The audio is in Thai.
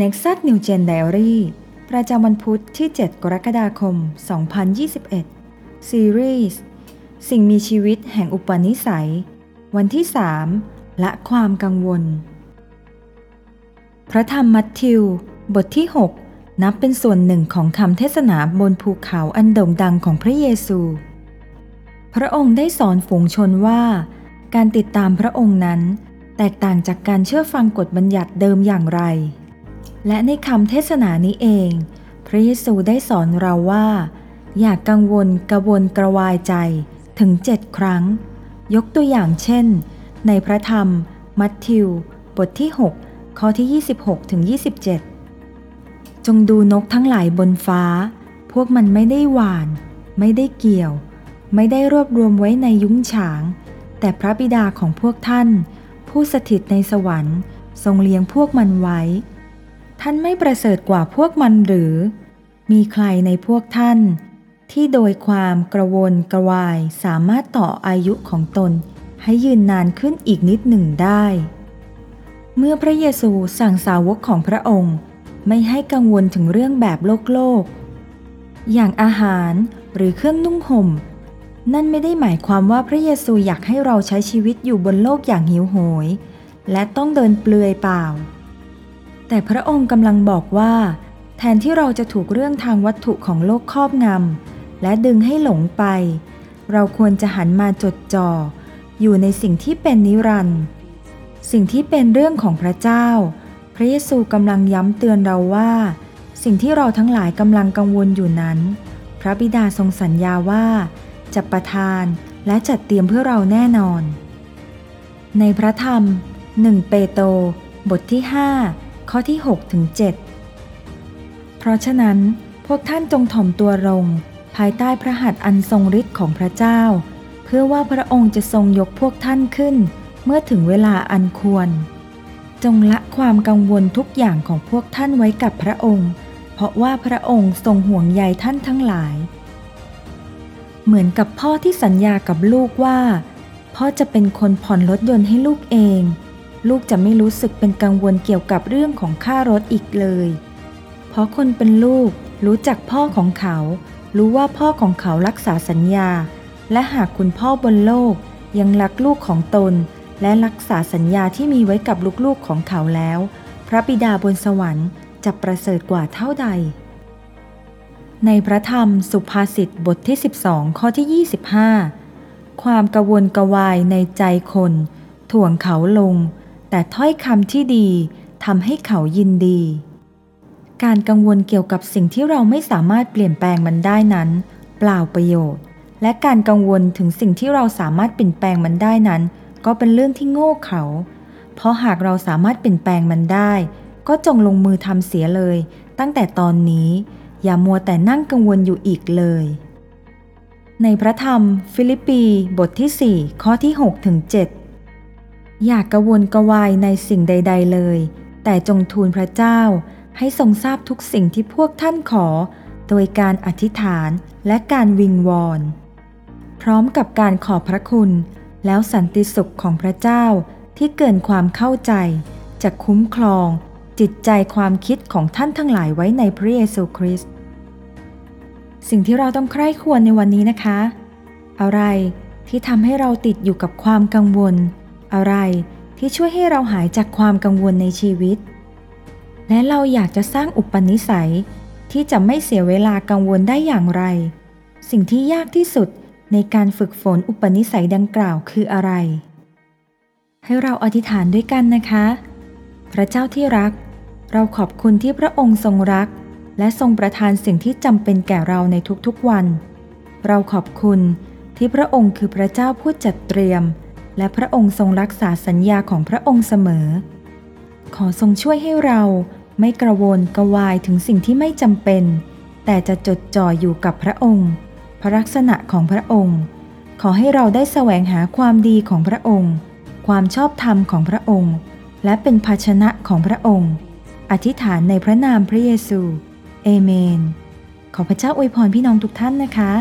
Nexus New Gen Diary ประจำวันพุธที่ 7 กรกฎาคม 2021 ซีรีส์สิ่งมีชีวิตแห่งอุปนิสัย วันที่ 3 ละความกังวล พระธรรมมัทธิว บทที่ 6 นับเป็นส่วนหนึ่งของคำเทศนาบนภูเขาอันโด่งดังของพระเยซู พระองค์ได้สอนฝูงชนว่า การติดตามพระองค์นั้น แตกต่างจากการเชื่อฟังกฎบัญญัติเดิมอย่างไร และในคำเทศนานี้เอง พระเยซูได้สอนเราว่า อย่ากกังวลกระวนกระวายใจถึงเจ็ดครั้ง ยกตัวอย่างเช่น ในพระธรรม มัทธิว บทที่ 6 ข้อที่ 26ถึง27 จงดูนกทั้งหลายบนฟ้า พวกมันไม่ได้หวาน ไม่ได้เกี่ยว ไม่ได้รวบรวมไว้ในยุ้งฉาง แต่พระบิดาของพวกท่าน ผู้สถิตในสวรรค์ ทรงเลี้ยงพวกมันไว้ ท่านไม่ประเสริฐกว่าพวกมันหรือ มีใครในพวกท่าน ที่โดยความกระวนกระวายสามารถต่ออายุของตนให้ยืนนานขึ้นอีกนิดหนึ่งได้ เมื่อพระเยซูสั่งสาวกของพระองค์ ไม่ให้กังวลถึงเรื่องแบบโลกโลก อย่างอาหารหรือเครื่องนุ่งห่ม นั่นไม่ได้หมายความว่าพระเยซูอยากให้เราใช้ชีวิตอยู่บนโลกอย่างหิวโหย และต้องเดินเปลือยเปล่า แต่พระองค์กำลังบอกว่า แทนที่เราจะถูกเรื่องทางวัตถุของโลกครอบงำและดึงให้หลงไป เราควรจะหันมาจดจ่อ อยู่ในสิ่งที่เป็นนิรันดร์สิ่งที่เป็นเรื่องของพระเจ้า พระเยซูกำลังย้ำเตือนเราว่า สิ่งที่เราทั้งหลายกำลังกังวลอยู่นั้น พระบิดาทรงสัญญาว่าจะประทานและจัดเตรียมเพื่อเราแน่นอน ในพระธรรม 1 เปโตรบทที่ 5 ข้อที่6ถึง7เพราะฉะนั้นพวกท่านจงถ่อมตัวลง ภายใต้พระหัตถ์อันทรงฤทธิ์ของพระเจ้า เพื่อว่าพระองค์จะทรงยกพวกท่านขึ้น เมื่อถึงเวลาอันควร จงละความกังวลทุกอย่างของพวกท่านไว้กับพระองค์ เพราะว่าพระองค์ทรงห่วงใยท่านทั้งหลาย เหมือนกับพ่อที่สัญญากับลูกว่า พ่อจะเป็นคนผ่อนรถยนต์ให้ลูกเอง ลูกจะไม่รู้สึกเป็นกังวลเกี่ยวกับเรื่องของค่ารถอีกเลย เพราะคนเป็นลูกรู้จักพ่อของเขา รู้ว่าพ่อของเขารักษาสัญญา และหากคุณพ่อบนโลกยังรักลูกของตน และรักษาสัญญาที่มีไว้กับลูกๆของเขาแล้ว พระบิดาบนสวรรค์จะประเสริฐกว่าเท่าใด ในพระธรรมสุภาษิตบทที่ 12 ข้อที่ 25 ความกระวนกระวายในใจคน ถ่วงเขาลง แต่ถ้อยคำที่ดีทำให้เขายินดี การกังวลเกี่ยวกับสิ่งที่เราไม่สามารถเปลี่ยนแปลงมันได้นั้น เปล่าประโยชน์ และการกังวลถึงสิ่งที่เราสามารถเปลี่ยนแปลงมันได้นั้น ก็เป็นเรื่องที่โง่เขลาเพราะหากเราสามารถเปลี่ยนแปลงมันได้ ก็จงลงมือทำเสียเลย ตั้งแต่ตอนนี้ อย่ามัวแต่นั่งกังวลอยู่อีกเลย ในพระธรรม ฟิลิปปี บทที่ 4 ข้อที่ 6 ถึง 7 อย่ากกระวนกระวายในสิ่งใด ๆเลย แต่จงทูลพระเจ้า ให้ทรงทราบทุกสิ่งที่พวกท่านขอ โดยการอธิษฐานและการวิงวอน พร้อมกับการขอบพระคุณ แล้วสันติสุขของพระเจ้าที่เกินความเข้าใจ จะคุ้มครอง จิตใจความคิดของท่านทั้งหลายไว้ในพระเยซูคริสต์สิ่งที่เราต้องใคร่ควรในวันนี้นะคะ อะไรที่ทำให้เราติดอยู่กับความกังวล อะไรที่ช่วยให้เราหายจากความกังวลในชีวิต และเราอยากจะสร้างอุปนิสัยที่จะไม่เสียเวลากังวลได้อย่างไร สิ่งที่ยากที่สุดในการฝึกฝนอุปนิสัยดังกล่าวคืออะไร ให้เราอธิษฐานด้วยกันนะคะ พระเจ้าที่รัก เราขอบคุณที่พระองค์ทรงรัก และทรงประทานสิ่งที่จำเป็นแก่เราในทุกๆวัน เราขอบคุณที่พระองค์คือพระเจ้าผู้จัดเตรียม และพระองค์ทรงรักษาสัญญาของพระองค์เสมอ ขอทรงช่วยให้เราไม่กระวนกระวายถึงสิ่งที่ไม่จำเป็น แต่จะจดจ่ออยู่กับพระองค์ พระลักษณะของพระองค์ ขอให้เราได้แสวงหาความดีของพระองค์ ความชอบธรรมของพระองค์ และเป็นภาชนะของพระองค์ อธิษฐานในพระนามพระเยซู เอเมน ขอพระเจ้าอวยพรพี่น้องทุกท่านนะคะ